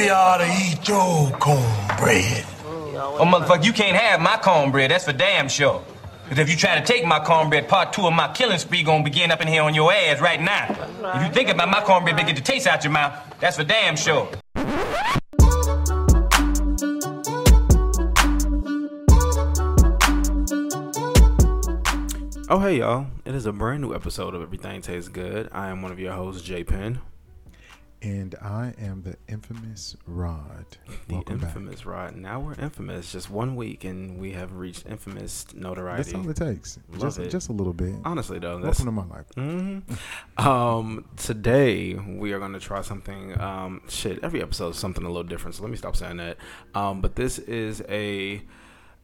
Maybe I ought to eat your cornbread. Oh, motherfucker, you can't have my cornbread. That's for damn sure. Because if you try to take my cornbread, part two of my killing spree gonna begin up in here on your ass right now. If you think about my cornbread, they get the taste out your mouth. That's for damn sure. Oh, hey, y'all. It is a brand new episode of Everything Tastes Good. I am one of your hosts, J Penn. And I am the infamous Rod. The Welcome back. infamous Rod. Now we're infamous. Just one week, and we have reached infamous notoriety. That's all it takes. Love just, it. just a little bit. Honestly, though, that's Welcome to my life. hmm Um, today we are going to try something. Um, shit, every episode is something a little different. So let me stop saying that. Um, but this is a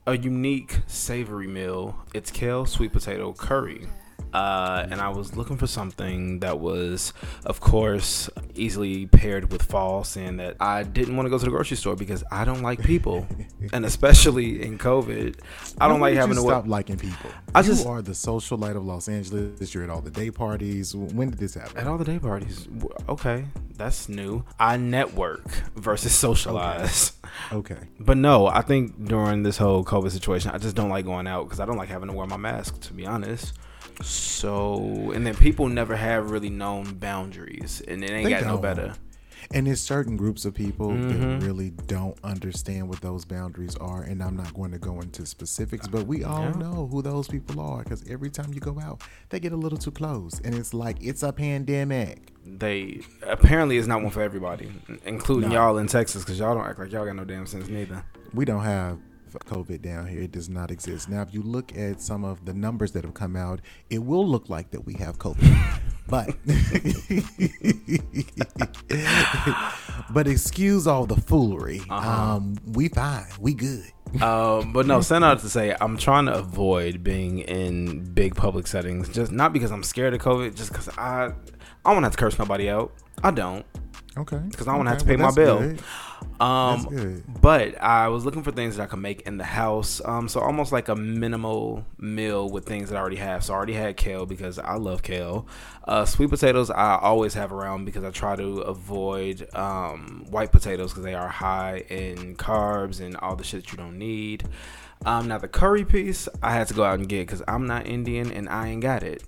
a unique savory meal. It's kale sweet potato curry. Uh, and I was looking for something that was, of course, easily paired with fall, saying that I didn't want to go to the grocery store because I don't like people, and especially in COVID, I don't When like having to stop work. liking people. I you just- are the social light of Los Angeles. You're at all the day parties. When did this happen? At all the day parties. Okay, that's new. I network versus socialize. Okay. But no, I think during this whole COVID situation, I just don't like going out because I don't like having to wear my mask, to be honest. So, and then people never have really known boundaries, and it ain't They got no don't. better. And there's certain groups of people Mm-hmm. that really don't understand what those boundaries are. And I'm not going to go into specifics, but we all Yeah. know who those people are because every time you go out, they get a little too close. And it's like, it's a pandemic. They apparently it's not one for everybody, including Nah. y'all in Texas, because y'all don't act like y'all got no damn sense neither. we don't have COVID down here. It does not exist. Now, if you look at some of the numbers that have come out, it will look like that we have COVID. but but excuse all the foolery. Um, we fine. We good. um, but no, send out to say I'm trying to avoid being in big public settings, just not because I'm scared of COVID, just because I I don't have to curse nobody out. I don't. Okay. because I don't have to pay well, my bill. good. Um, good. but I was looking for things that I could make in the house. Um, so almost like a minimal meal with things that I already have. So I already had kale because I love kale. Uh, sweet potatoes I always have around because I try to avoid um, white potatoes because they are high in carbs and all the shit that you don't need. Um, now the curry piece I had to go out and get because I'm not Indian and I ain't got it.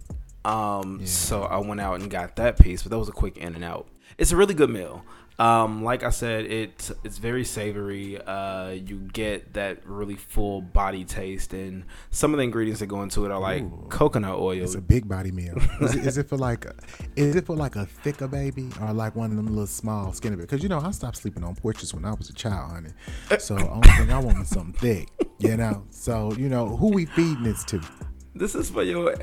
Um, so I went out and got that piece, but that was a quick in and out. It's a really good meal. Um, like I said, it it's very savory. Uh, you get that really full body taste, and some of the ingredients that go into it are like coconut oil. It's a big body meal. Is it, is it for like, is it for like a thicker baby or like one of them little small skinny? Bit? Because you know I stopped sleeping on porches when I was a child, honey. So only thing I want is something thick, you know. So you know who we feeding this to? this is for your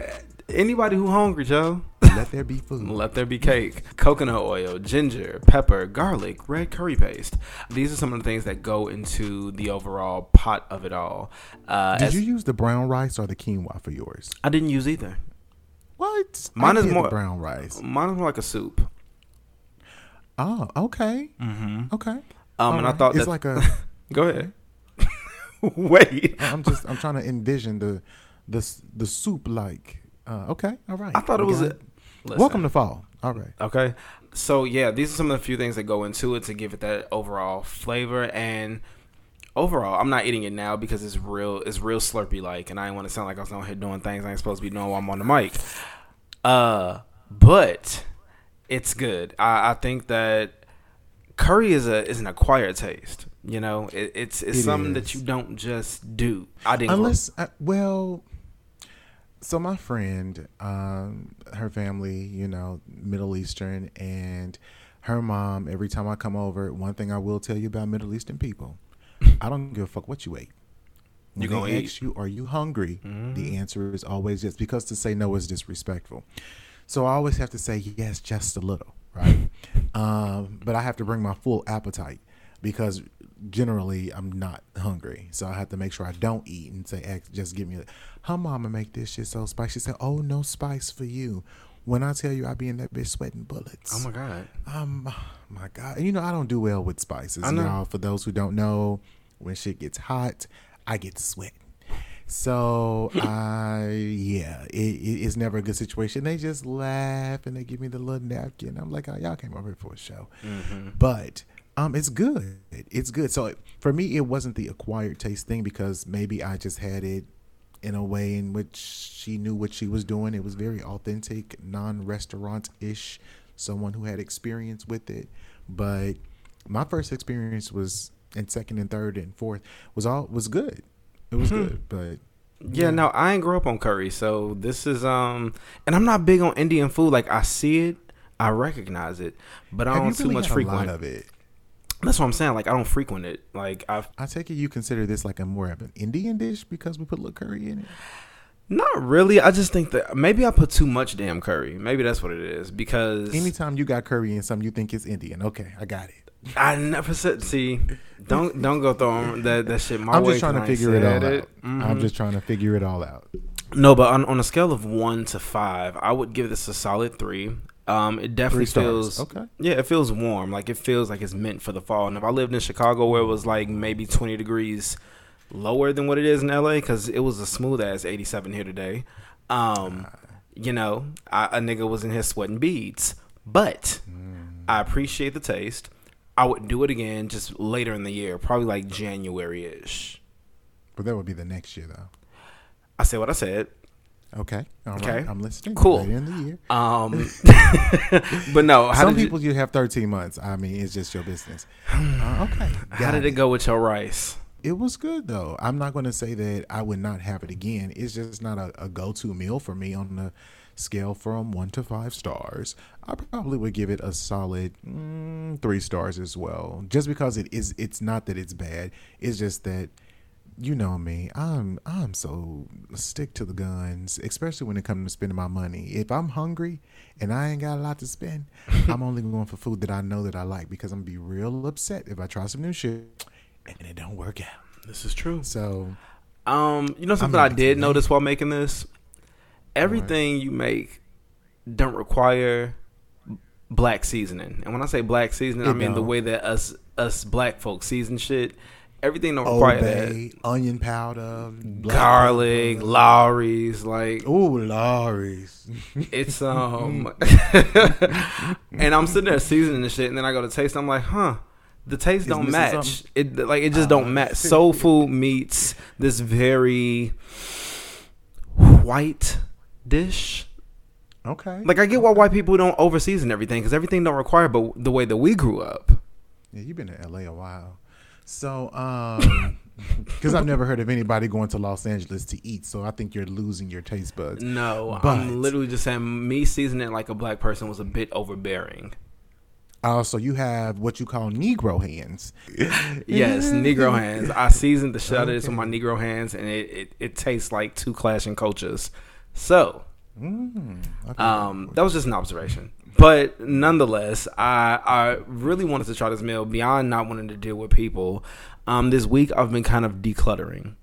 anybody who hungry, Joe. Let there be food. Let there be cake. Coconut oil, ginger, pepper, garlic, red curry paste. These are some of the things that go into the overall pot of it all. Uh, Did as- you use the brown rice or the quinoa for yours? I didn't use either. What? Mine I is more- brown rice. Mine is more like a soup. Oh, okay. Mm-hmm. Okay. Um, All and I thought it's like a. Go ahead. Wait. I'm just. I'm trying to envision the, the the soup like. Uh, okay. All right. I thought it was a. Listen. Welcome to fall. All right. Okay. So yeah, these are some of the few things that go into it to give it that overall flavor and overall, I'm not eating it now because it's real it's real slurpy like and I didn't want to sound like I was on here doing things I ain't supposed to be doing while I'm on the mic. Uh but it's good. I, I think that curry is a is an acquired taste. You know, it, it's it's It something is. that you don't just do. I didn't. Unless, uh, well, so my friend, um, her family, you know, Middle Eastern, and her mom. Every time I come over, one thing I will tell you about Middle Eastern people, I don't give a fuck what you ate. When You they gonna ask you, "Are you hungry?" The answer is always yes, because to say no is disrespectful. So I always have to say yes, just a little, right? um, but I have to bring my full appetite because generally I'm not hungry. So I have to make sure I don't eat and say, "Ex, just give me a. Her mama make this shit so spicy. She said, oh, no spice for you. When I tell you I be in that bitch sweating bullets. oh my god. Um, my God. You know, I don't do well with spices. I know. Y'all, for those who don't know, when shit gets hot, I get sweating. So I, yeah, it, it, it's never a good situation. They just laugh and they give me the little napkin. I'm like, oh, y'all came over here for a show, Mm-hmm. but Um, it's good. It's good. So for me, it wasn't the acquired taste thing because maybe I just had it in a way in which she knew what she was doing. It was very authentic, non-restaurant ish. Someone who had experience with it. But my first experience was, and second and third and fourth was all was good. It was good, but Yeah, no, I ain't grow up on curry, so this is um, and I'm not big on Indian food. Like I see it, I recognize it, but I have don't too really much frequent. of it? That's what I'm saying. Like I don't frequent it. Like I've I take it you consider this like a more of an Indian dish because we put a little curry in it. not really. I just think that maybe I put too much damn curry. Maybe that's what it is because Anytime you got curry in something, you think it's Indian. Okay, I got it. I never said. See, don't don't go throwing that that shit my I'm way. just trying to figure it all said out. I'm mm-hmm. just trying to figure it all out. No, but on, on a scale of one to five, I would give this a solid three. Um, it definitely feels. Okay. Yeah, it feels warm. Like it feels like it's meant for the fall. And if I lived in Chicago, where it was like maybe twenty degrees lower than what it is in LA, because it was a smooth ass eighty seven here today. Um, you know, I, a nigga was in here sweating beads, but I appreciate the taste. I would do it again just later in the year, probably like January ish. But that would be the next year, though. I say what I said. Okay. All right. Okay. I'm listening. Cool. Later in the year. Um, but no, how Some people you, you have 13 months. I mean, it's just your business. Uh, okay. how got did it go with your rice? It was good though. I'm not going to say that I would not have it again. It's just not a, a go-to meal for me on the scale from one to five stars. I probably would give it a solid mm, three stars as well. Just because it is, it's not that it's bad. It's just that you know me. I'm I'm so stick to the guns, especially when it comes to spending my money. If I'm hungry and I ain't got a lot to spend, I'm only going for food that I know that I like because I'm gonna be real upset if I try some new shit and it don't work out. This is true. So Um, you know something I did notice while making this. Everything you make don't require black seasoning, and when I say black seasoning, I mean the don't. way that us us black folks season shit. Everything don't require Old Bay, onion powder, Garlic. Lawry's, like Ooh, Lawry's. It's um, and I'm sitting there seasoning the shit, and then I go to taste. I'm like, huh, the taste don't match. something? It like it just don't match. Soul food meets this very white dish. okay. Like I get why white people don't over season everything because everything don't require, but the way that we grew up. Yeah, you've been to LA a while. So, um, because I've never heard of anybody going to Los Angeles to eat, so I think you're losing your taste buds. No, But- I'm literally just saying me seasoning like a black person was a bit overbearing. Also, you have what you call Negro hands. Yes, Negro hands. I seasoned the shit out of this with my Negro hands, and it, it, it tastes like two clashing cultures. So, Okay. um, that was just an observation. But nonetheless, I I really wanted to try this meal beyond not wanting to deal with people. Um, this week I've been kind of decluttering,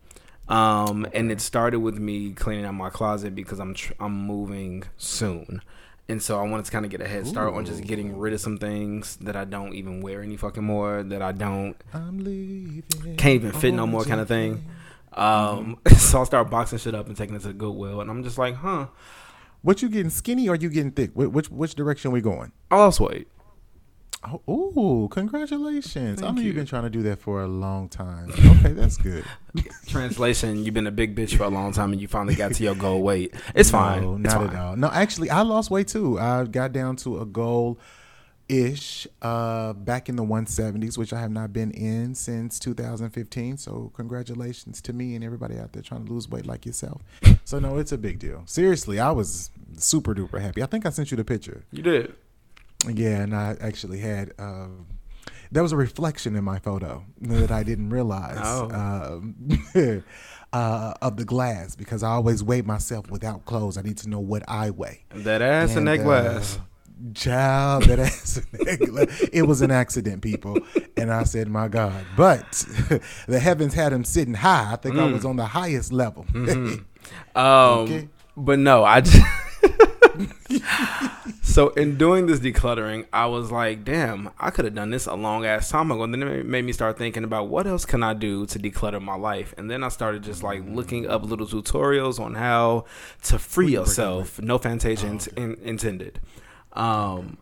um, and it started with me cleaning out my closet because I'm tr- I'm moving soon, and so I wanted to kind of get a head start on just getting rid of some things that I don't even wear any fucking more that I don't I'm leaving. can't even fit no more kind of thing. Um, so I'll start boxing shit up and taking it to Goodwill, and I'm just like, huh, What you getting skinny or you getting thick? Which which direction we going? I lost weight. Oh, ooh, congratulations! I know you. you've been trying to do that for a long time. Okay, that's good. Translation: You've been a big bitch for a long time, and you finally got to your goal weight. It's fine. No, It's not fine. at all. No, actually, I lost weight too. I got down to a goal ish uh back in the 170s which i have not been in since 2015 so congratulations to me and everybody out there trying to lose weight like yourself so no it's a big deal seriously i was super duper happy i think i sent you the picture You did. yeah and i actually had um there was a reflection in my photo that I didn't realize Oh. um, uh, of the glass because I always weigh myself without clothes. I need to know what I weigh. That ass and, that uh, glass. Child, that ass. It was an accident, people. And I said, my God. But the heavens had him sitting high. I think I was on the highest level. Um, Okay. but no, I just. so in doing this decluttering, I was like, "Damn, I could have done this a long ass time ago." And then it made me start thinking about what else can I do to declutter my life. And then I started just like looking up little tutorials on how to free yourself. No fantasia in- in- intended. Um,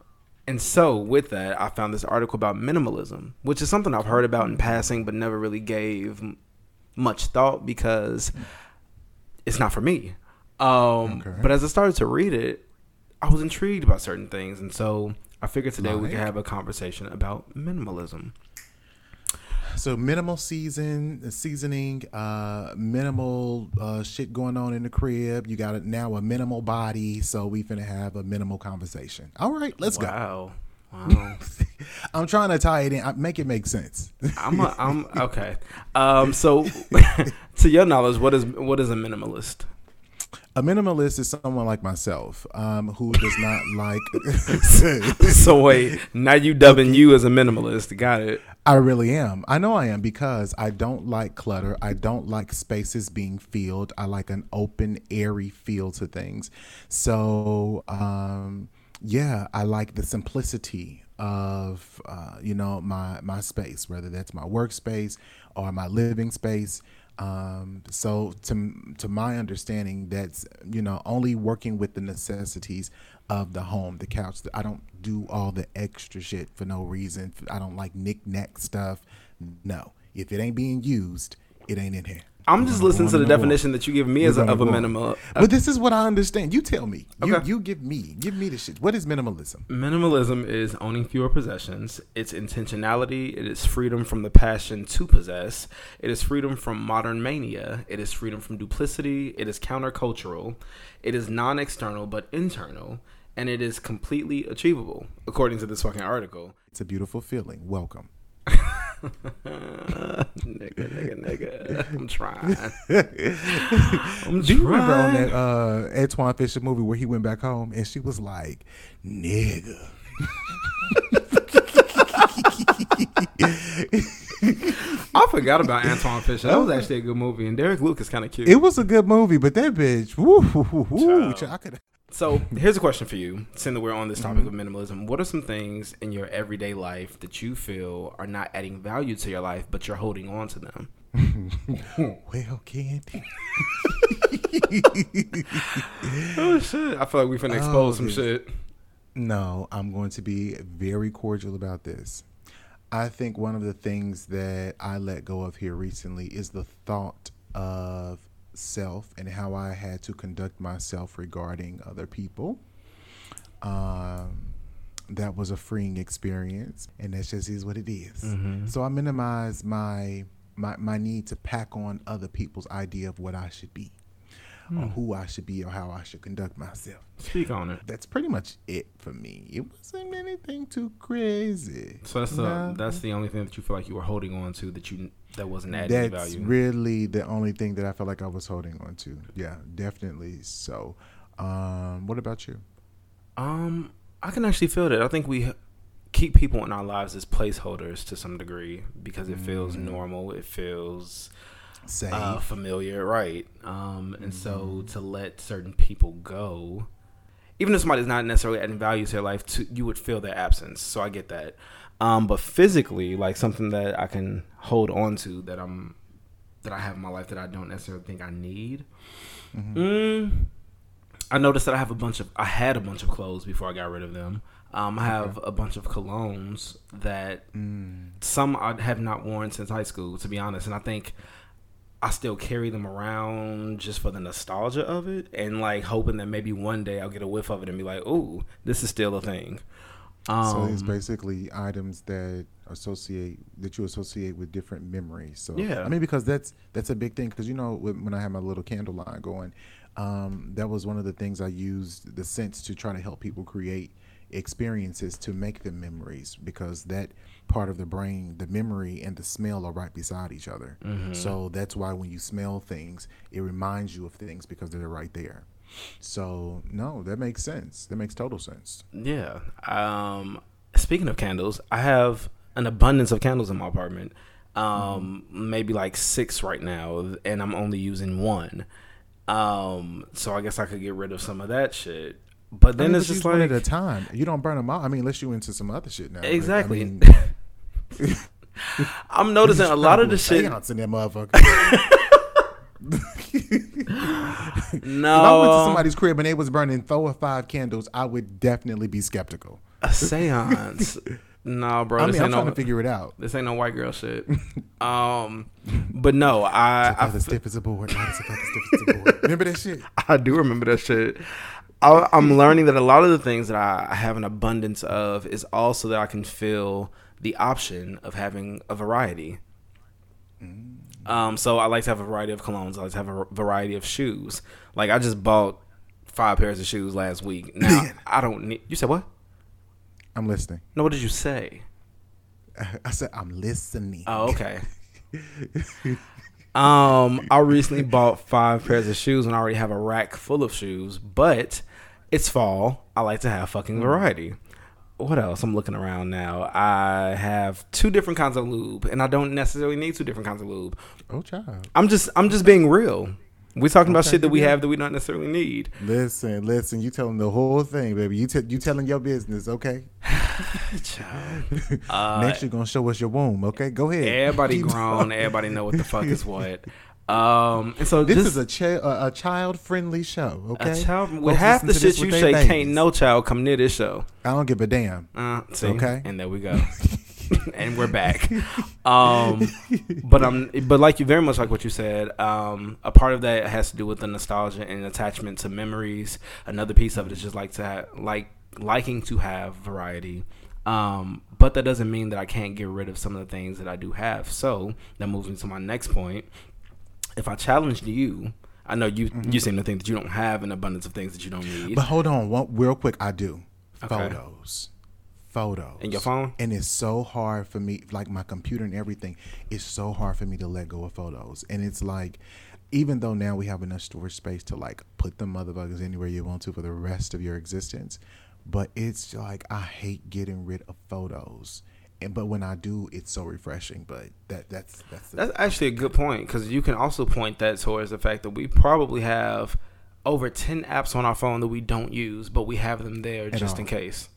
And so, with that, I found this article about minimalism, which is something I've heard about in passing, but never really gave m- much thought because it's not for me. Um, Okay. But as I started to read it, I was intrigued by certain things, and so I figured today we could have a conversation about minimalism. So minimal season seasoning, uh, minimal uh, shit going on in the crib. You got it now a minimal body, so we finna have a minimal conversation. All right, let's go. Wow, wow. I'm trying to tie it in, make it make sense. I'm a, I'm okay. Um, so, to your knowledge, what is what is a minimalist? a minimalist is someone like myself um, who does not like. So wait, now you dubbing you as a minimalist? Got it. I really am. I know I am because I don't like clutter. I don't like spaces being filled. I like an open, airy feel to things. So, um, yeah, I like the simplicity of uh, you know my my space, whether that's my workspace or my living space. Um, so to to my understanding, that's you know only working with the necessities of the home, the couch. I don't do all the extra shit for no reason. I don't like knick-knack stuff. No, if it ain't being used, it ain't in here. I'm just listening to the definition that you give me as a, of a minimal. Uh, but this is what I understand. You tell me. You Okay. you give me give me the shit. What is minimalism? Minimalism is owning fewer possessions. It's intentionality. It is freedom from the passion to possess. It is freedom from modern mania. It is freedom from duplicity. It is countercultural. It is non-external but internal, and it is completely achievable, according to this fucking article. It's a beautiful feeling. Welcome. nigga, nigga, nigga. I'm trying. I'm Do you remember on that uh, Antwone Fisher movie where he went back home and she was like, "Nigga." I forgot about Antwone Fisher. That was actually a good movie, and Derek Luke is kind of cute. It was a good movie, but that bitch, woo, woo, woo, woo, I could. So here's a question for you. Since we're on this topic mm-hmm. of minimalism, what are some things in your everyday life that you feel are not adding value to your life, but you're holding on to them? Well, Candy. Oh shit! I feel like we finna expose Oh, some shit. No, I'm going to be very cordial about this. I think one of the things that I let go of here recently is the thought of self and how I had to conduct myself regarding other people. Um, that was a freeing experience, and that just is what it is. So I minimize my, my my need to pack on other people's idea of what I should be, or who I should be, or how I should conduct myself Speak on it. that's pretty much it for me. It wasn't anything too crazy. So that's the No. that's the only thing that you feel like you were holding on to that you that wasn't adding That's value. really the only thing that I felt like I was holding on to. Yeah, definitely. So, um, what about you? Um, I can actually feel that. I think we keep people in our lives as placeholders to some degree because it feels normal. It feels Say, uh, familiar, right? Um, and so to let certain people go, even if somebody's not necessarily adding value to their life, to, you would feel their absence. So I get that. Um, but physically, like something that I can hold on to that I'm that I have in my life that I don't necessarily think I need. Mm, I noticed that I have a bunch of I had a bunch of clothes before I got rid of them. Um, I have a bunch of colognes that some I have not worn since high school, to be honest, and I think I still carry them around just for the nostalgia of it, and like hoping that maybe one day I'll get a whiff of it and be like, "Ooh, this is still a thing." Um, so it's basically items that associate that you associate with different memories. So Yeah. I mean because that's that's a big thing because you know when I had my little candle line going, um, that was one of the things I used the sense to try to help people create experiences to make them memories because that part of the brain, the memory and the smell are right beside each other. So that's why when you smell things, it reminds you of things because they're right there. So no, that makes sense. That makes total sense. Yeah. Um, speaking of candles, I have an abundance of candles in my apartment. Um, maybe like six right now, and I'm only using one. Um, so I guess I could get rid of some of that shit. But then I mean, it's but just use one at a time. You don't burn them out. I mean, unless you into some other shit now. Like, I exactly. mean, I'm noticing a lot of the shit. in that motherfucker. No, if I went to somebody's crib and they was burning four or five candles, I would definitely be skeptical. A seance. no, bro. I this mean, I'm ain't trying no, to figure it out. This ain't no white girl shit. um, but no, I I, as stiff as a board. Not as stiff as a board. Remember that shit? I do remember that shit. I, I'm learning that a lot of the things that I have an abundance of is also that I can feel the option of having a variety. Um, so I like to have a variety of colognes. I like to have a variety of shoes. Like I just bought five pairs of shoes last week. Now I don't need. You said what? I'm listening. No, what did you say? I said I'm listening. Oh, okay. um, I recently bought five pairs of shoes and I already have a rack full of shoes, but it's fall. I like to have fucking variety. What else? I'm looking around now. I have two different kinds of lube, and I don't necessarily need two different kinds of lube. Oh, child. I'm just I'm just being real. We're talking about Okay, shit that we yeah. have that we don't necessarily need. Listen, listen. You telling the whole thing, baby. You te- you telling your business, okay? Child. Next, you're gonna show us your womb, okay? Go ahead. Everybody grown. Everybody know what the fuck is what. Um, and so This just, is a chi- a, a child friendly show, okay? child Folks with half the shit you say their can't no child come near this show. I don't give a damn. Uh, see? Okay. and there we go. and we're back. Um, but um, but like you very much like what you said. Um, a part of that has to do with the nostalgia and attachment to memories. Another piece of it is just like to have, like liking to have variety. Um, but that doesn't mean that I can't get rid of some of the things that I do have. So that moves me to my next point. If I challenged you, I know you you seem to think that you don't have an abundance of things that you don't need. Mm-hmm. But hold on, one, real quick. I do Okay. photos, photos, And your phone? and it's so hard for me. Like my computer and everything, it's so hard for me to let go of photos. And it's like, even though now we have enough storage space to like put the motherfuckers anywhere you want to for the rest of your existence, but it's like I hate getting rid of photos. And but when I do, it's so refreshing. But that that's that's, That's actually a good point because you can also point that towards the fact that we probably have over 10 apps on our phone that we don't use, but we have them there just in case.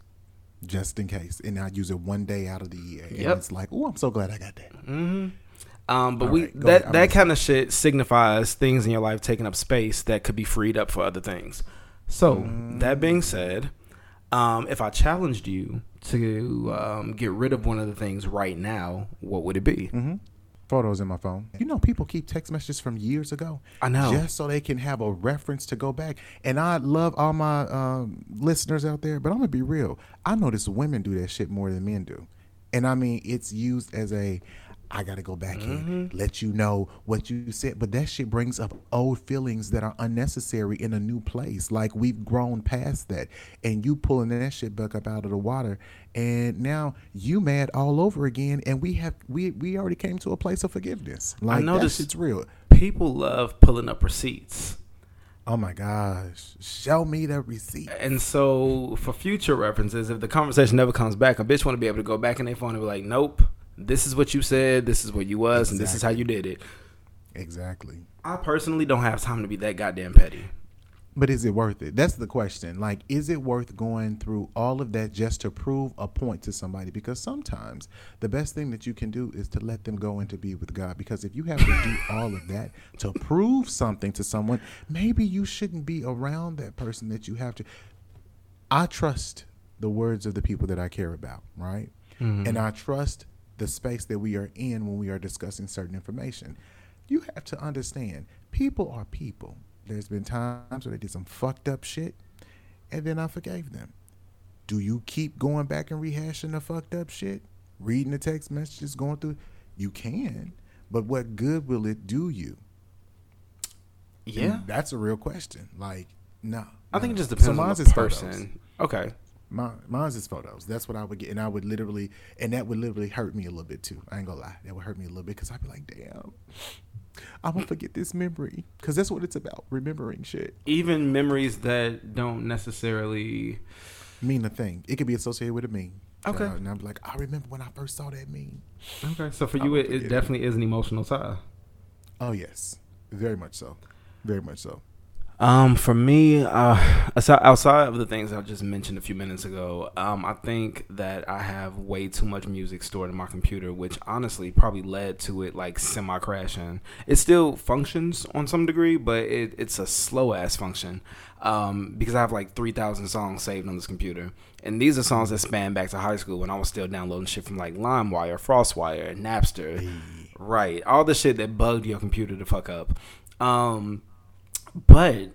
just in case. And I use it one day out of the year, and Yep. it's like, oh, I'm so glad I got that. Um, but All we right, that ahead. That kind of shit signifies things in your life taking up space that could be freed up for other things. So that being said, um, if I challenged you to um, get rid of one of the things right now, what would it be? Mm-hmm. Photos in my phone. You know, people keep text messages from years ago. I know. Just so they can have a reference to go back. And I love all my um, listeners out there, but I'm going to be real. I notice women do that shit more than men do. And I mean, it's used as a, I got to go back in, mm-hmm. let you know what you said. But that shit brings up old feelings that are unnecessary in a new place. Like we've grown past that. And you pulling that shit back up out of the water. And now you mad all over again. And we have, we, we already came to a place of forgiveness. Like that noticed- shit's real. People love pulling up receipts. Oh my gosh. Show me the receipt. And so, for future references, if the conversation never comes back, a bitch want to be able to go back in their phone and be like, "Nope, this is what you said, this is what you was, and this is how you did it." Exactly. I personally don't have time to be that goddamn petty. But is it worth it? That's the question. Like, is it worth going through all of that just to prove a point to somebody? Because sometimes the best thing that you can do is to let them go and to be with God. Because if you have to do all of that to prove something to someone, maybe you shouldn't be around that person that you have to. I trust the words of the people that I care about, right? Mm-hmm. And I trust the space that we are in when we are discussing certain information. You have to understand, people are people. There's been times where they did some fucked up shit, and then I forgave them. Do you keep going back and rehashing the fucked up shit? Reading the text messages, going through? You can, but what good will it do you? Yeah, And that's a real question. Like, no. I think it just depends So on the person. Okay, My, mine's is photos. That's what I would get, and I would literally, and that would literally hurt me a little bit too. I ain't gonna lie, that would hurt me a little bit because I'd be like, damn, I'm gonna forget this memory because that's what it's about, remembering shit. even memories that don't necessarily. Mean a thing. It could be associated with a meme. Okay. Uh, and I'm like, I remember when I first saw that meme. Okay, so for you, it, it it. definitely is an emotional tie. Oh yes, very much so, very much so. Um, for me, uh, aside, outside of the things I just mentioned a few minutes ago, um, I think that I have way too much music stored in my computer, which honestly probably led to it like semi crashing. It still functions on some degree, but it, it's a slow ass function. Um, because I have like three thousand songs saved on this computer, and these are songs that span back to high school when I was still downloading shit from like LimeWire, FrostWire, Napster, right? All the shit that bugged your computer to fuck up. Um, but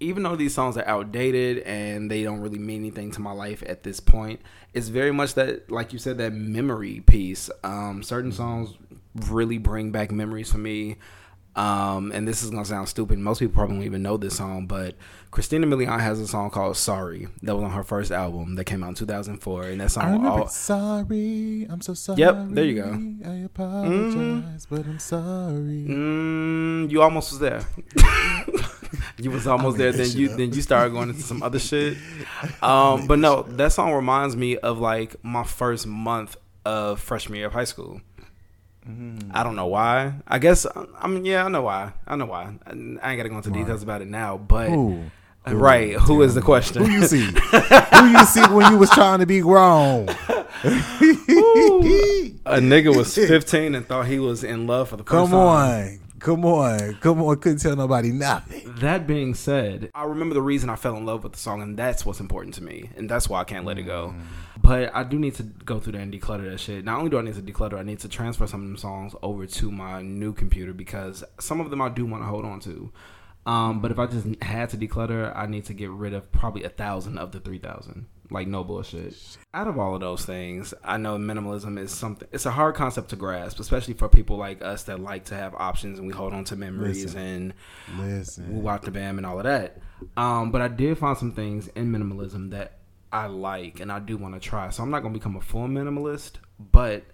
even though these songs are outdated and they don't really mean anything to my life at this point, it's very much that, like you said, that memory piece. Um, certain songs really bring back memories for me. Um, and this is gonna sound stupid. Most people probably don't even know this song, but Christina Milian has a song called "Sorry" that was on her first album that came out in 2004, and that song. I remember. all- sorry, I'm so sorry. Yep, there you go. I apologize, but I'm sorry. Mm, you almost was there. you was almost there. Then you up. then you started going into some other shit. Um, but no, that song reminds me of like my first month of freshman year of high school. Mm. I don't know why. I guess I mean yeah, I know why. I know why. I ain't got to go into details about it now, but Who? right, who is the question? Who you see? Who you see when you was trying to be grown? A nigga was 15 and thought he was in love for the first Come time. On. Come on. Come on. Couldn't tell nobody nothing. That being said, I remember the reason I fell in love with the song, and that's what's important to me, and that's why I can't let it go. But I do need to go through there and declutter that shit. Not only do I need to declutter, I need to transfer some of them songs over to my new computer because some of them I do want to hold on to. Um, but if I just had to declutter, I need to get rid of probably a thousand of the three thousand. Like no bullshit. Out of all of those things, I know minimalism is something. It's a hard concept to grasp, especially for people like us that like to have options and we hold on to memories Listen. and Listen. woo out the bam and all of that. Um, but I did find some things in minimalism that I like and I do want to try. So I'm not gonna become a full minimalist, but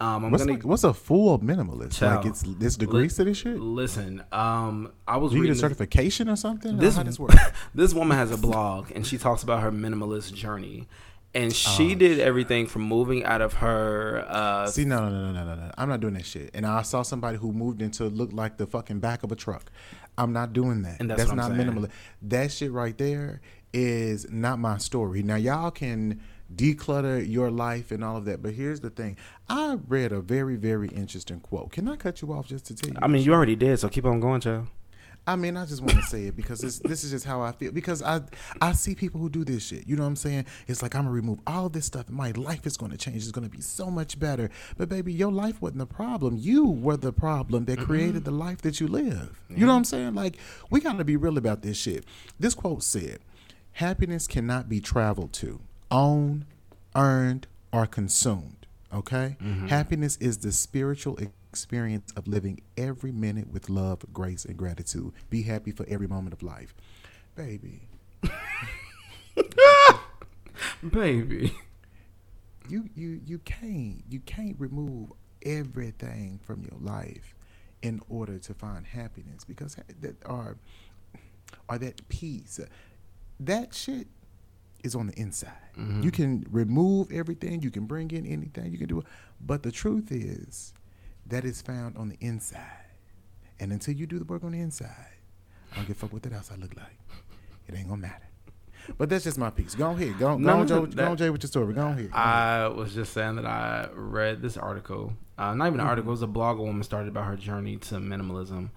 um, I'm What's, gonna like, what's a full minimalist? Child. Like it's this degrees to this shit? listen. Um, I was Do you get reading a this- certification or something? this How this this woman has a blog and she talks about her minimalist journey and she Oh, did everything from moving out of her uh See, no, no, no, no, no, no. I'm not doing that shit. And I saw somebody who moved into look like the fucking back of a truck. I'm not doing that. And that's what not saying. minimal. That shit right there is not my story. Now y'all can declutter your life and all of that, but here's the thing. I read a very, very interesting quote. Can I cut you off just to tell you? I mean you already did so keep on going Joe I mean, I just want to say it because this this is just how I feel. Because I I see people who do this shit. You know what I'm saying? It's like I'm gonna remove all this stuff, my life is gonna change. It's gonna be so much better. But baby, your life wasn't the problem. You were the problem that created the life that you live. You know what I'm saying? Like we gotta be real about this shit. This quote said, "Happiness cannot be traveled to, owned, earned, or consumed." Okay, mm-hmm. happiness is the spiritual experience of living every minute with love, grace, and gratitude. Be happy for every moment of life, baby. baby You you you can't you can't remove everything from your life in order to find happiness because that are or that peace that shit is on the inside. You can remove everything, you can bring in anything, you can do it. But the truth is that is found on the inside. And until you do the work on the inside, I don't give a fuck what that outside look like. It ain't gonna matter. But that's just my piece. Go ahead. Go, go No, on, Joe. no, go on, Jay, with your story. Go on here. I was just saying that I read this article. Uh, not even an article. It was a blog a woman started about her journey to minimalism,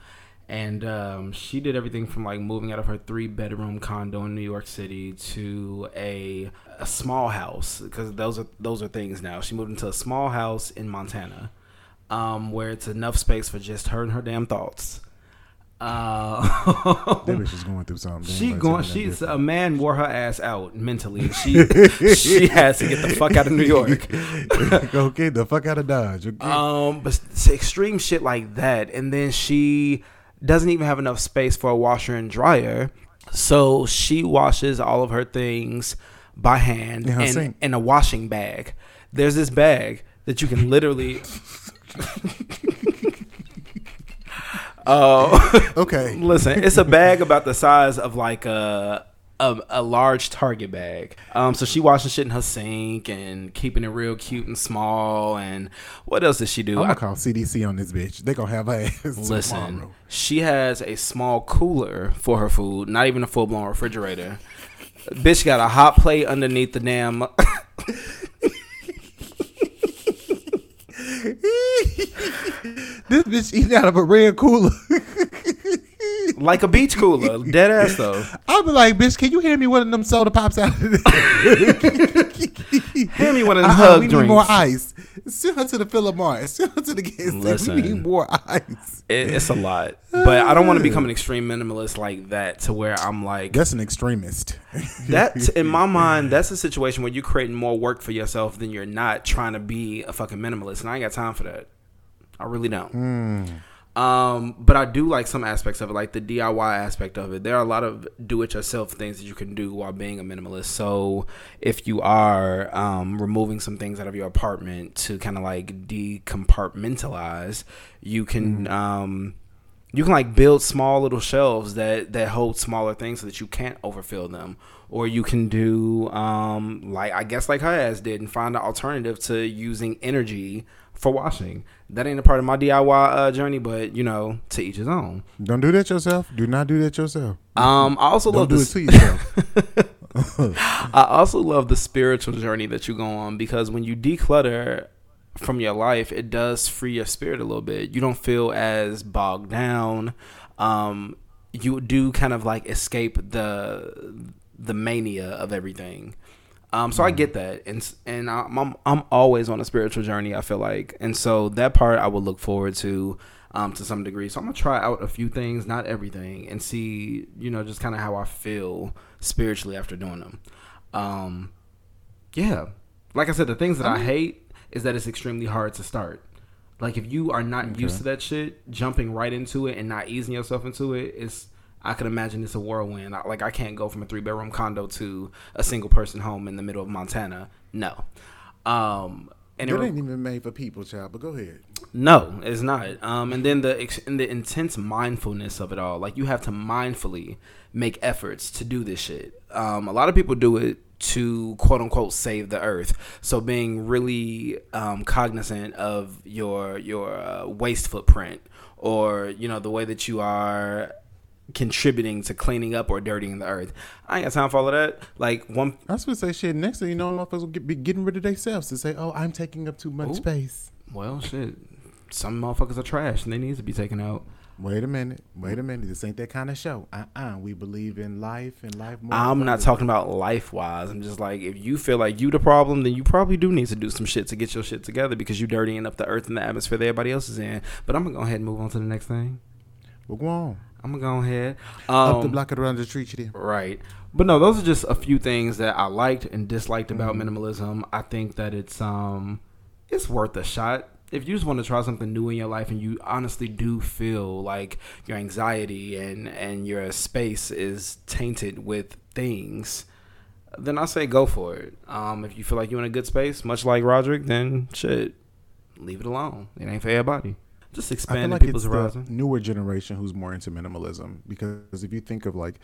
and um, she did everything from like moving out of her three bedroom condo in New York City to a a small house because those are those are things now. She moved into a small house in Montana, um, where it's enough space for just her and her damn thoughts. Uh, That bitch is going through something. she going. She's a man wore her ass out mentally. She she has to get the fuck out of New York. okay, the fuck out of Dodge. Okay? Um, but extreme shit like that, and then she doesn't even have enough space for a washer and dryer, so she washes all of her things by hand In in, in a washing bag. There's this bag that you can literally. Uh, okay. listen, it's a bag about the size of like a a, a large Target bag. Um, so she washing shit in her sink and keeping it real cute and small. And what else does she do? I'm I- call CDC on this bitch. They gonna have her ass Listen, tomorrow. she has a small cooler for her food, not even a full blown refrigerator. Bitch got a hot plate underneath the damn. This bitch eating out of a red cooler. like a beach cooler. Dead ass though. I'll be like, bitch, can you hand me one of them soda pops out of there? Hand me one of them Uh-uh, hug we drinks. need more ice. Send her to the Philip Morris. Send her to the gas station. We need more ice. It, it's a lot, but I don't want to become an extreme minimalist like that to where I'm like That's an extremist. that. In my mind, that's a situation where you're creating more work for yourself than you're not trying to be a fucking minimalist, and I ain't got time for that. I really don't. Hmm. Um, but I do like some aspects of it, like the DIY aspect of it. There are a lot of do-it-yourself things that you can do while being a minimalist. So if you are um, removing some things out of your apartment to kind of like decompartmentalize, you can um, you can like build small little shelves that that hold smaller things so that you can't overfill them. Or you can do um, like I guess like her ass did and find an alternative to using energy for washing. That ain't a part of my DIY uh, journey, but you know, to each his own. Don't do that yourself. Do not do that yourself. Um, I also Don't love do this. it to yourself. I also love the spiritual journey that you go on because when you declutter from your life, it does free your spirit a little bit. You don't feel as bogged down. Um, you do kind of like escape the the mania of everything. Um, so I get that, and and I'm, I'm I'm always on a spiritual journey. I feel like, and so that part I will look forward to, um, to some degree. So I'm gonna try out a few things, not everything, and see, you know, just kind of how I feel spiritually after doing them. Um, yeah, like I said, the things that I hate is that it's extremely hard to start. Like if you are not used to that shit, jumping right into it and not easing yourself into it's I can imagine it's a whirlwind. I- Like I can't go from a three bedroom condo to a single person home in the middle of Montana. No. Um, and it re- ain't even made for people, child. But go ahead. no, it's not. Um, and then the ex- and the intense mindfulness of it all. Like you have to mindfully make efforts to do this shit. Um, a lot of people do it to quote unquote save the earth. So being really um, cognizant of your your uh, waste footprint, or you know the way that you are contributing to cleaning up or dirtying the earth. I ain't got time for all of that. Like one I was gonna say shit. Next thing you know, motherfuckers will get, be getting rid of themselves to say, "Oh, I'm taking up too much Ooh. space." well shit. Some motherfuckers are trash and they need to be taken out. Wait a minute. Wait a minute. This ain't that kind of show. Uh uh We believe in life and life more. I'm not talking about life wise. I'm just like, if you feel like you the problem, then you probably do need to do some shit to get your shit together because you dirtying up the earth and the atmosphere that everybody else is in. But I'm gonna go ahead and move on to the next thing. Well, go on. I'm gonna go ahead. Up the Um, block and around the street, you did. Right. But no, those are just a few things that I liked and disliked about minimalism. I think that it's um it's worth a shot. If you just want to try something new in your life and you honestly do feel like your anxiety and and your space is tainted with things, then I say go for it. Um if you feel like you're in a good space, much like Roderick, then shit, leave it alone. It ain't for everybody. Just I feel expand like people's it's horizon. the newer generation who's more into minimalism because if you think of like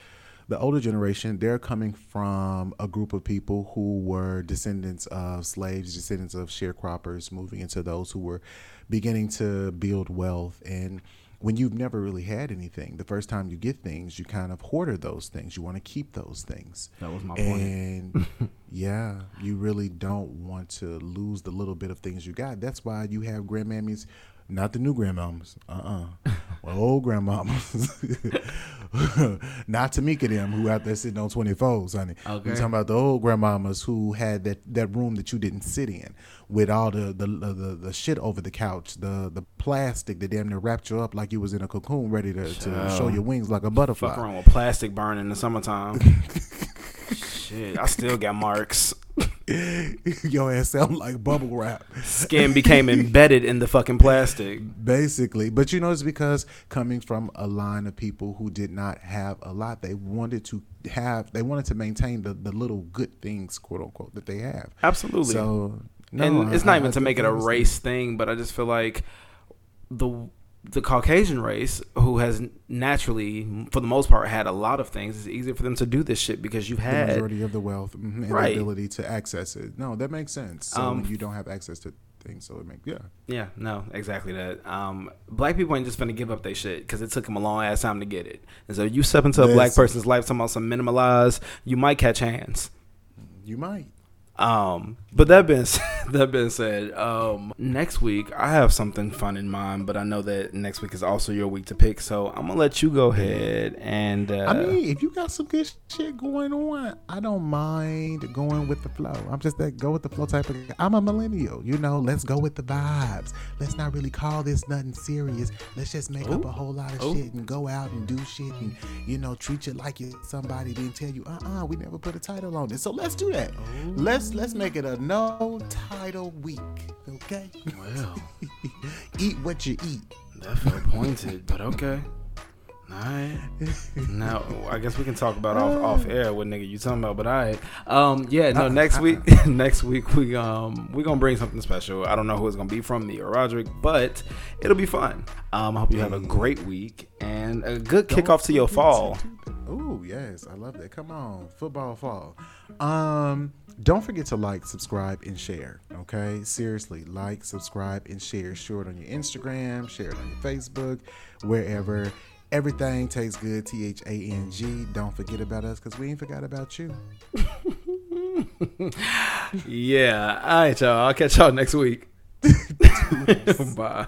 the older generation, they're coming from a group of people who were descendants of slaves, descendants of sharecroppers, moving into those who were beginning to build wealth. And when you've never really had anything, the first time you get things, you kind of hoarder those things. You want to keep those things. That was my point. And yeah, you really don't want to lose the little bit of things you got. That's why you have grandmammies, not the new grandmamas, uh uh well, old grandmamas, not Tamika them who out there sitting on 24s, honey. Okay. We're talking about the old grandmamas who had that, that room that you didn't sit in with all the, the, the, the, the shit over the couch, the, the plastic that damn near wrapped you up like you was in a cocoon ready to, to show your wings like a butterfly. Fuck around with plastic burn in the summertime. Shit, I still got marks. Your ass sound like bubble wrap. Skin became embedded in the fucking plastic. Basically. But you know, it's because coming from a line of people who did not have a lot, they wanted to have, they wanted to maintain the, the little good things, quote unquote, that they have. Absolutely. So, no, and it's not I- even I to make it a I race thing, but I just feel like the the Caucasian race, who has naturally, for the most part, had a lot of things, it's easier for them to do this shit because you've the had majority of the wealth mhm, and Right. the ability to access it. No, that makes sense. So Um, you don't have access to things, so it makes yeah. Yeah, no, exactly that. Um, black people ain't just gonna give up their shit because it took them a long ass time to get it. And so you step into a black person's life, talking about some minimalized, you might catch hands. You might. Um, but that being said, that being said, um, next week I have something fun in mind, but I know that next week is also your week to pick, so I'm gonna let you go ahead and. Uh, I mean, if you got some good shit going on, I don't mind going with the flow. I'm just that go with the flow type of. I'm a millennial, you know. Let's go with the vibes. Let's not really call this nothing serious. Let's just make up a whole lot of Ooh. shit and go out and do shit and you know treat you like you somebody. Then tell you, uh, uh we never put a title on it. So let's do that. Let's let's make it a no title week, okay? well, eat what you eat. that felt pointed, but okay. All right. Now I guess we can talk about off off air what nigga you talking about, but all right. Um, yeah, no. Next week, next week we um we gonna bring something special. I don't know who it's gonna be from me or Roderick, but it'll be fun. Um, I hope you have a great week and a good kickoff to your fall. Oh yes, I love that. Come on, football fall. Um, don't forget to like, subscribe, and share. Okay, seriously, like, subscribe, and share. Share it on your Instagram, share it on your Facebook, wherever. Everything tastes good. T H A N G. Don't forget about us because we ain't forgot about you. Yeah. All right, y'all. I'll catch y'all next week. Bye.